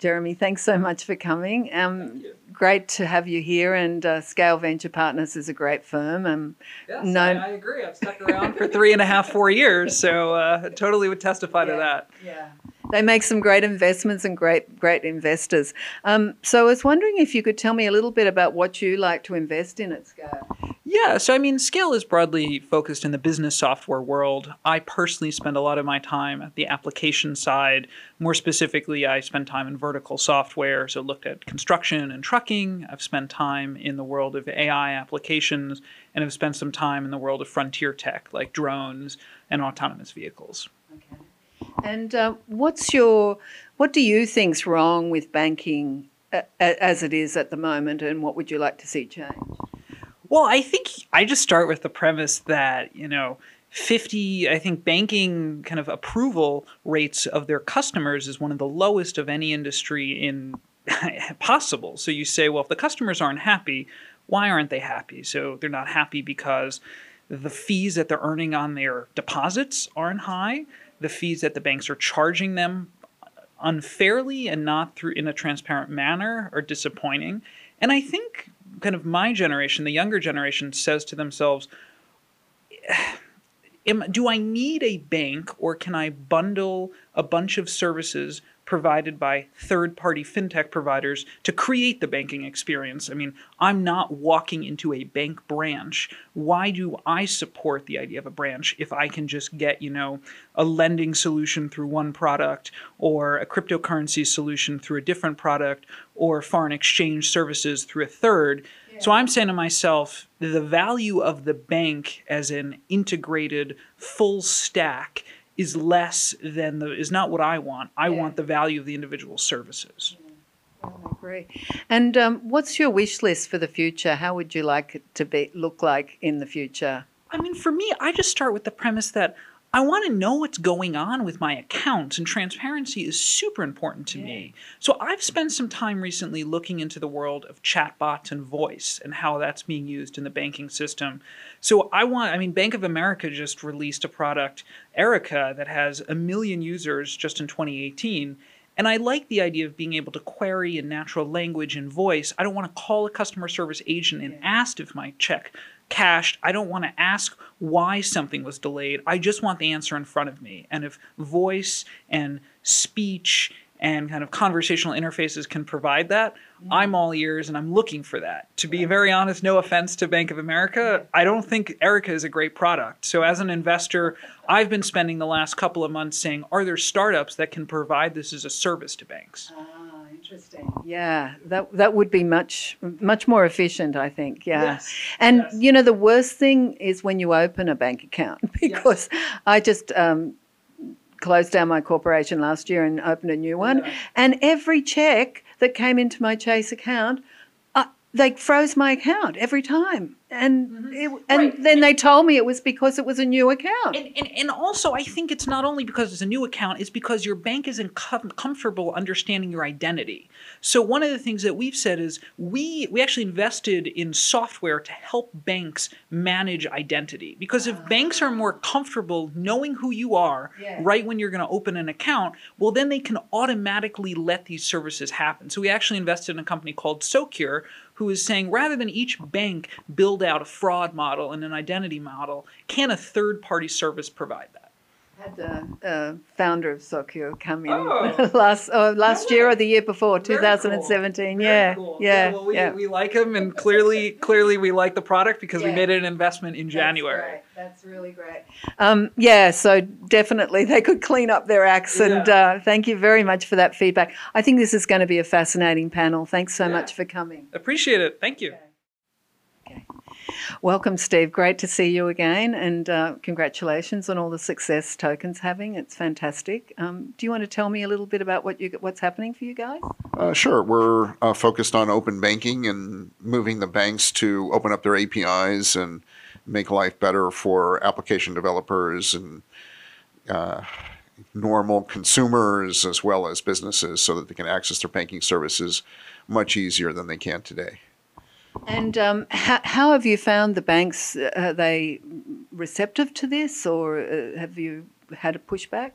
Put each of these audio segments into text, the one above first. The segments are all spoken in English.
Jeremy, thanks so much for coming. Um, great to have you here, and uh, Scale Venture Partners is a great firm. Um, Yes, No- I, I agree. I've stuck around for three and a half, four years, so uh, totally would testify to that. yeah. They make some great investments and great, great investors. Um, so I was wondering if you could tell me a little bit about what you like to invest in at Scale. Yeah, so I mean, Scale is broadly focused in the business software world. I personally spend a lot of my time at the application side. More specifically, I spend time in vertical software, so looked at construction and trucking. I've spent time in the world of AI applications, and I've spent some time in the world of frontier tech, like drones and autonomous vehicles. Okay. And uh, what's your, what do you think's wrong with banking a- as it is at the moment, and what would you like to see change? Well, I think I just start with the premise that, you know, 50, I think banking kind of approval rates of their customers is one of the lowest of any industry in possible. So you say, well, if the customers aren't happy, why aren't they happy? So they're not happy because the fees that they're earning on their deposits aren't high. The fees that the banks are charging them unfairly and not through in a transparent manner are disappointing. And I think kind of my generation, the younger generation, says to themselves, Am, do I need a bank or can I bundle a bunch of services provided by third party fintech providers to create the banking experience? I mean, I'm not walking into a bank branch. Why do I support the idea of a branch if I can just get, you know, a lending solution through one product or a cryptocurrency solution through a different product or foreign exchange services through a third? So I'm saying to myself, the value of the bank as an integrated full stack is less than the is not what I want. I want the value of the individual services. I agree. And um, what's your wish list for the future? How would you like it to be look like in the future? I mean, for me, I just start with the premise that I want to know what's going on with my accounts, and transparency is super important to me. So I've spent some time recently looking into the world of chatbots and voice and how that's being used in the banking system. So I want, I mean, Bank of America just released a product, Erica, that has a million users just in 2018. And I like the idea of being able to query in natural language and voice. I don't want to call a customer service agent and ask if my check cashed. I don't want to ask why something was delayed. I just want the answer in front of me. And if voice and speech and kind of conversational interfaces can provide that, I'm all ears and I'm looking for that. To be very honest, no offense to Bank of America, I don't think Erica is a great product. So as an investor, I've been spending the last couple of months saying, are there startups that can provide this as a service to banks? Ah, interesting. Yeah, that that would be much much more efficient, I think. Yeah. Yes, And yes. you know, the worst thing is when you open a bank account because I just um, closed down my corporation last year and opened a new one, Yeah. and every check that came into my Chase account. Uh, They froze my account every time, and it, and Right. then they told me it was because it was a new account. And, and, and also, I think it's not only because it's a new account, it's because your bank isn't com- comfortable understanding your identity. So one of the things that we've said is we we actually invested in software to help banks manage identity. Because if banks are more comfortable knowing who you are Yeah. right when you're going to open an account, well then they can automatically let these services happen. So we actually invested in a company called Socure who is saying rather than each bank build out a fraud model and an identity model, can a third party service provide that? Had the uh, founder of Socure come in Oh. last oh, last No year way. or the year before, Very 2017. Very Yeah, cool. yeah, well, we, yeah. we like him, and clearly, clearly, we like the product because we made an investment in January. That's, really great. Um, yeah, so definitely they could clean up their acts, and Yeah. uh, thank you very much for that feedback. I think this is going to be a fascinating panel. Thanks so Yeah. much for coming. Appreciate it. Thank you. Welcome, Steve. Great to see you again, and uh, congratulations on all the success Token's having. It's fantastic. Um, do you want to tell me a little bit about what you what's happening for you guys? Uh, sure. We're uh, focused on open banking and moving the banks to open up their APIs and make life better for application developers and uh, normal consumers as well as businesses so that they can access their banking services much easier than they can today. And um, how, how have you found the banks? Uh, Are they receptive to this, or uh, have you had a pushback?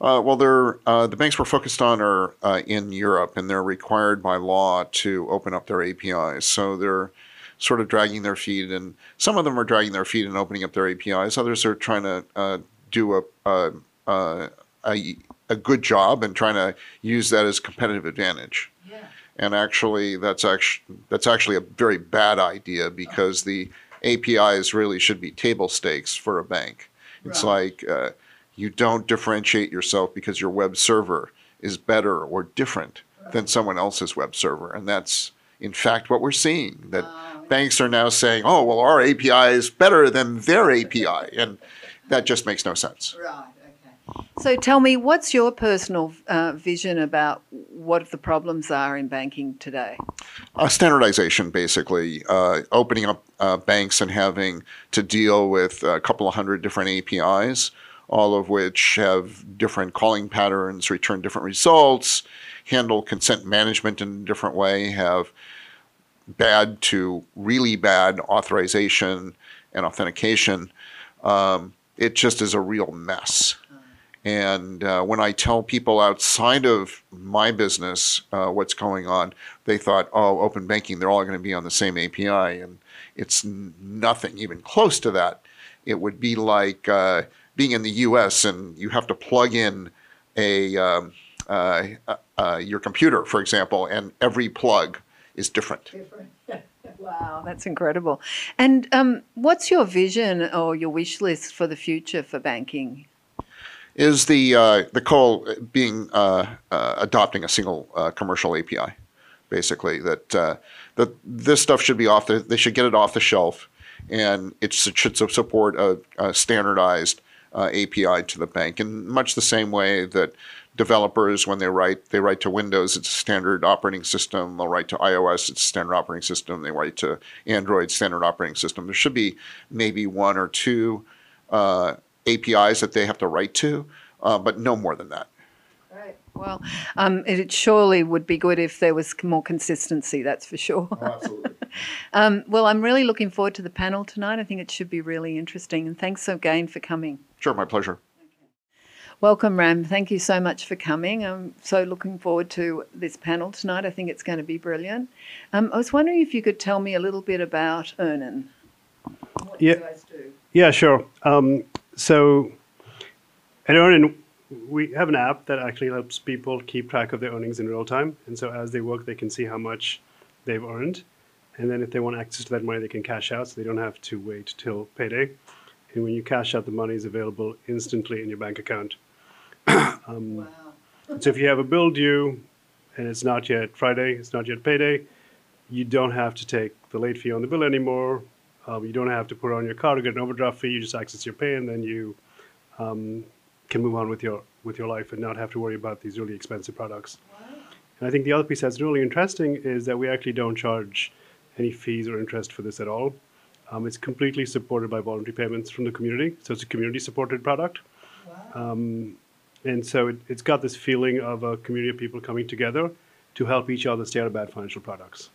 Uh, well, uh, the banks we're focused on are uh, in Europe, and they're required by law to open up their APIs. So they're sort of dragging their feet, and some of them are dragging their feet and opening up their APIs. Others are trying to uh, do a, a, a, a good job and trying to use that as competitive advantage. And actually, that's actually that's actually a very bad idea because the APIs really should be table stakes for a bank. It's like uh, you don't differentiate yourself because your web server is better or different than someone else's web server, and that's in fact what we're seeing. That banks are now saying, "Oh, well, our API is better than their API," and that just makes no sense. Right. So tell me, what's your personal uh, vision about what the problems are in banking today? Uh, standardization, basically, uh, opening up uh, banks and having to deal with a couple of hundred different APIs, all of which have different calling patterns, return different results, handle consent management in a different way, have bad to really bad authorization and authentication. Um, it just is a real mess. And uh, when I tell people outside of my business uh, what's going on, they thought, oh, open banking, they're all going to be on the same API. And it's nothing even close to that. It would be like uh, being in the US and you have to plug in a, um, uh, uh, uh, your computer, for example, and every plug is different. Wow, that's incredible. And um, what's your vision or your wish list for the future for banking? Is the uh, the call being uh, uh, adopting a single uh, commercial API, basically that uh, that this stuff should be off the they should get it off the shelf, and it should support a, a standardized uh, API to the bank in much the same way that developers when they write they write to Windows it's a standard operating system they'll write to iOS it's a standard operating system they write to Android standard operating system. There should be maybe one or two uh, APIs that they have to write to, uh, but no more than that. Right. Well, um, it it surely would be good if there was more consistency, that's for sure. absolutely. Um, well, I'm really looking forward to the panel tonight. I think it should be really interesting. And thanks again for coming. Sure, my pleasure. Welcome, Ram. Thank you so much for coming. I'm so looking forward to this panel tonight. I think it's going to be brilliant. Um, I was wondering if you could tell me a little bit about Earnin. What Yeah. you guys do. Yeah, sure. Um, so at Earnin, we have an app that actually helps people keep track of their earnings in real time. And so as they work, they can see how much they've earned. And then if they want access to that money, they can cash out so they don't have to wait till payday. And when you cash out, the money is available instantly in your bank account. Um, wow. So if you have a bill due and it's not yet Friday, it's not yet payday, you don't have to take the late fee on the bill anymore. Um, you don't have to put on your card or get an overdraft fee. You just access your pay and then you um, can move on with your with your life and not have to worry about these really expensive products. And I think the other piece that's really interesting is that we actually don't charge any fees or interest for this at all. Um, it's completely supported by voluntary payments from the community, so it's a community supported product. Um, and so it, it's got this feeling of a community of people coming together to help each other stay out of bad financial products.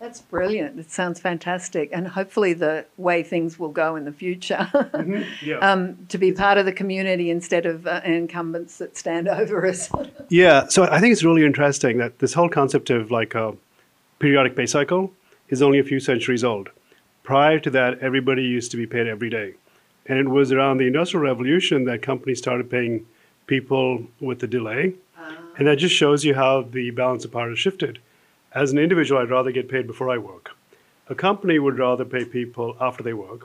That's brilliant. It sounds fantastic. And hopefully, the way things will go in the future Yeah. um, to be part of the community instead of uh, incumbents that stand over us. Yeah, so I think it's really interesting that this whole concept of like a periodic pay cycle is only a few centuries old. Prior to that, everybody used to be paid every day. And it was around the Industrial Revolution that companies started paying people with a delay. And that just shows you how the balance of power has shifted. As an individual, I'd rather get paid before I work. A company would rather pay people after they work.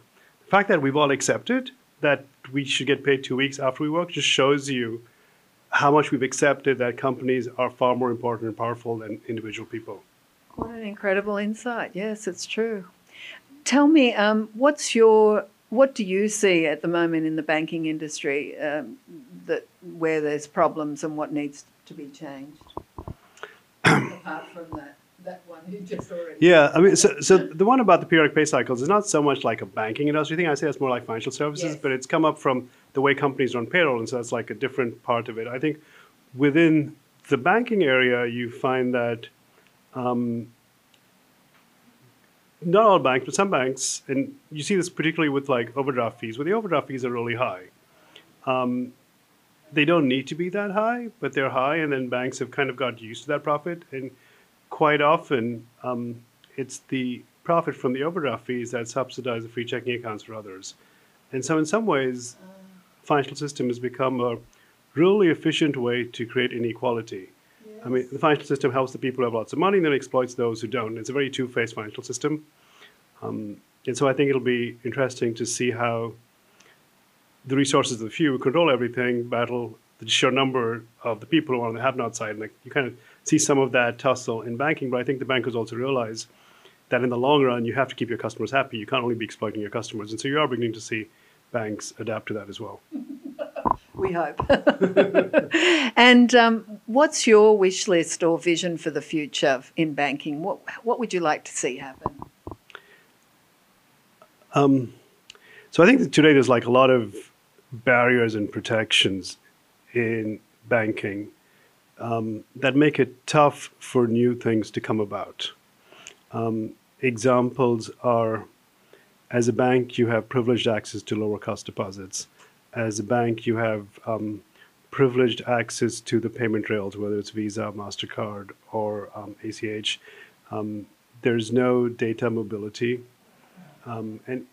The fact that we've all accepted that we should get paid two weeks after we work just shows you how much we've accepted that companies are far more important and powerful than individual people. What an incredible insight. Yes, it's true. Tell me, um, what's your what do you see at the moment in the banking industry um, that where there's problems and what needs to be changed? Apart from that, that one you just already. Yeah, I mean, so, so the one about the periodic pay cycles is not so much like a banking industry thing. I say it's more like financial services, Yes. but it's come up from the way companies run payroll, and so that's like a different part of it. I think within the banking area, you find that um, not all banks, but some banks, and you see this particularly with like overdraft fees, where the overdraft fees are really high. Um, they don't need to be that high, but they're high, and then banks have kind of got used to that profit. And quite often, um, it's the profit from the overdraft fees that subsidize the free checking accounts for others. And so, in some ways, financial system has become a really efficient way to create inequality. I mean, the financial system helps the people who have lots of money and then exploits those who don't. It's a very two-faced financial system. Um, and so I think it'll be interesting to see how the resources of the few who control everything battle the sheer number of the people who are on the have-not side. And like, you kind of see some of that tussle in banking, but I think the bankers also realize that in the long run, you have to keep your customers happy. You can't only be exploiting your customers. And so you are beginning to see banks adapt to that as well. We hope. and um, what's your wish list or vision for the future in banking? What what would you like to see happen? Um, so I think that today there's like a lot of barriers and protections in banking um, that make it tough for new things to come about. Um, examples are as a bank, you have privileged access to lower cost deposits. As a bank, you have um, privileged access to the payment rails, whether it's Visa, MasterCard, or um, ACH. Um, there's no data mobility. Um, and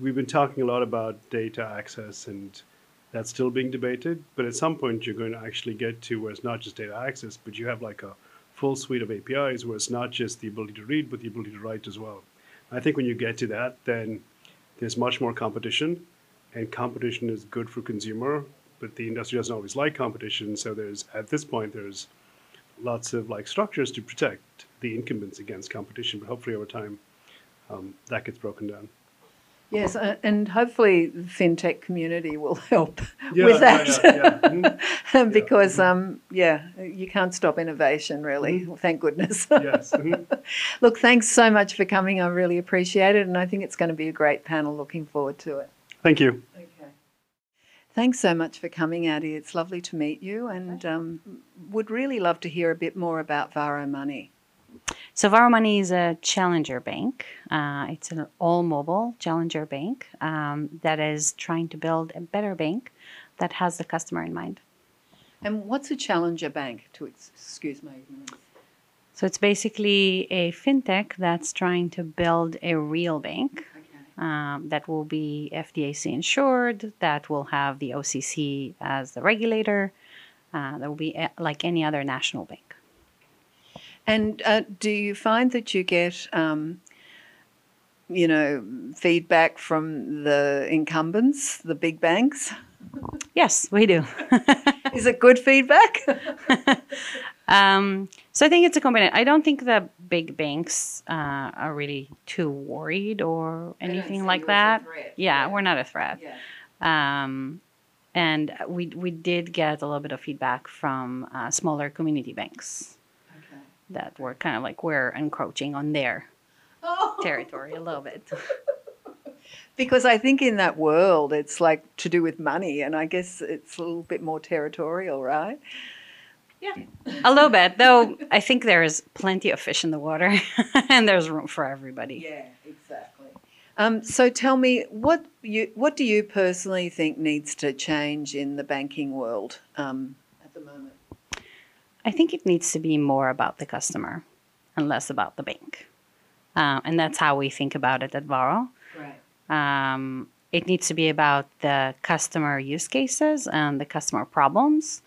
we've been talking a lot about data access, and that's still being debated. But at some point, you're going to actually get to where it's not just data access, but you have like a full suite of APIs where it's not just the ability to read, but the ability to write as well. I think when you get to that, then there's much more competition, and competition is good for consumer. But the industry doesn't always like competition, so there's at this point there's lots of like structures to protect the incumbents against competition. But hopefully over time, um, that gets broken down. Yes, uh, and hopefully the fintech community will help Yeah, with that. yeah, yeah. Mhm. because um, yeah, you can't stop innovation really. Well, thank goodness. Yes. mhm. Look, thanks so much for coming. I really appreciate it, and I think it's going to be a great panel. Looking forward to it. Thank you. Okay. Thanks so much for coming, Addie. It's lovely to meet you, and um, would really love to hear a bit more about Varo Money. So Varo Money is a challenger bank. Uh, it's an all-mobile challenger bank um, that is trying to build a better bank that has the customer in mind. And what's a challenger bank? To ex- excuse my ignorance. So it's basically a fintech that's trying to build a real bank Okay. um, that will be FDIC insured, that will have the OCC as the regulator, uh, that will be uh, like any other national bank. And uh, do you find that you get, um, you know, feedback from the incumbents, the big banks? Yes, we do. Is it good feedback? Um, so I think it's a combination. I don't think the big banks uh, are really too worried or anything like you as a that. threat, Yeah, yeah. we're not a threat. yeah. Um, and we we did get a little bit of feedback from uh, smaller community banks Okay. That we're kind of like we're encroaching on their Oh. territory a little bit. Because I think in that world, it's like to do with money, and I guess it's a little bit more territorial, right? Yeah. a little bit, though. I think there is plenty of fish in the water, and there's room for everybody. Yeah, exactly. Um, so tell me, what you what do you personally think needs to change in the banking world um, at the moment? I think it needs to be more about the customer and less about the bank. Uh, and that's how we think about it at Varo. Right. Um, it needs to be about the customer use cases and the customer problems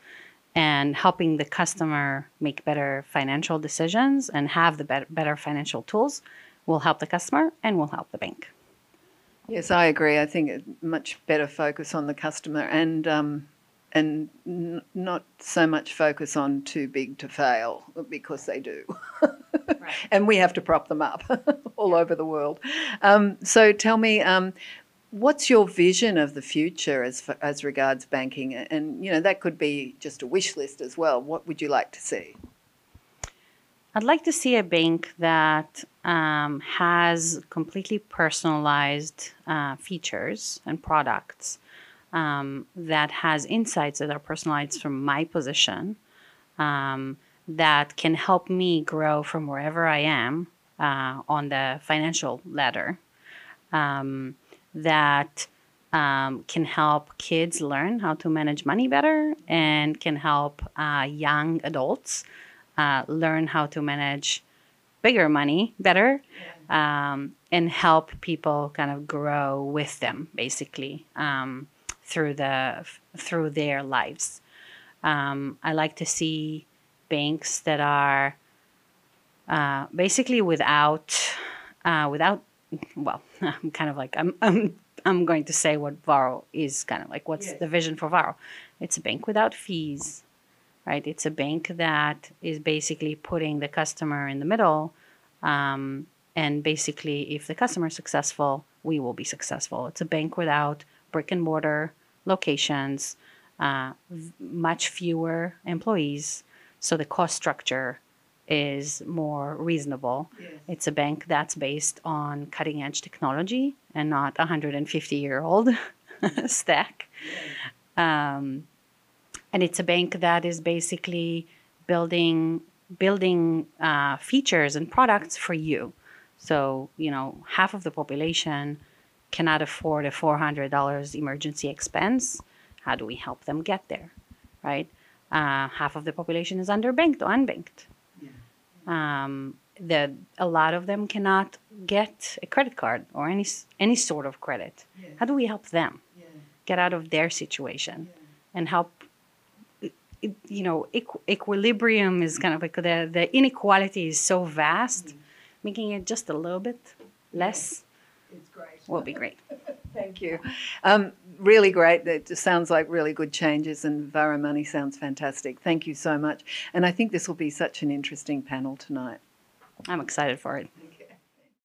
and helping the customer make better financial decisions and have the better, better financial tools will help the customer and will help the bank. Yes, I agree. I think a much better focus on the customer and um, and n- not so much focus on too big to fail because they do. and we have to prop them up all over the world. Um, so tell me, um, what's your vision of the future as f- as regards banking? And you know that could be just a wish list as well. What would you like to see? I'd like to see a bank that um, has completely personalized uh, features and products um, that has insights that are personalized from my position um, that can help me grow from wherever I am uh, on the financial ladder. Um, that um, can help kids learn how to manage money better and can help uh, young adults uh, learn how to manage bigger money better um, and help people kind of grow with them basically um, through the through their lives. Um, I like to see banks that are uh, basically without uh, without well i'm kind of like i'm i'm i'm going to say what varo is kind of like what's Yes. the vision for varo it's a bank without fees right it's a bank that is basically putting the customer in the middle um, and basically if the customer is successful we will be successful it's a bank without brick and mortar locations uh, much fewer employees so the cost structure is more reasonable. It's a bank that's based on cutting edge technology and not a 150 year old stack. Um, and it's a bank that is basically building building uh, features and products for you. So you know, half of the population cannot afford a $400 emergency expense. How do we help them get there, right? Uh, half of the population is underbanked or unbanked um, the a lot of them cannot get a credit card or any any sort of credit. How do we help them get out of their situation and help? You know, equ- equilibrium is kind of like the the inequality is so vast, making it just a little bit less. Will be great. Thank you. Um, really great. It just sounds like really good changes, and Varo Money sounds fantastic. Thank you so much. And I think this will be such an interesting panel tonight. I'm excited for it.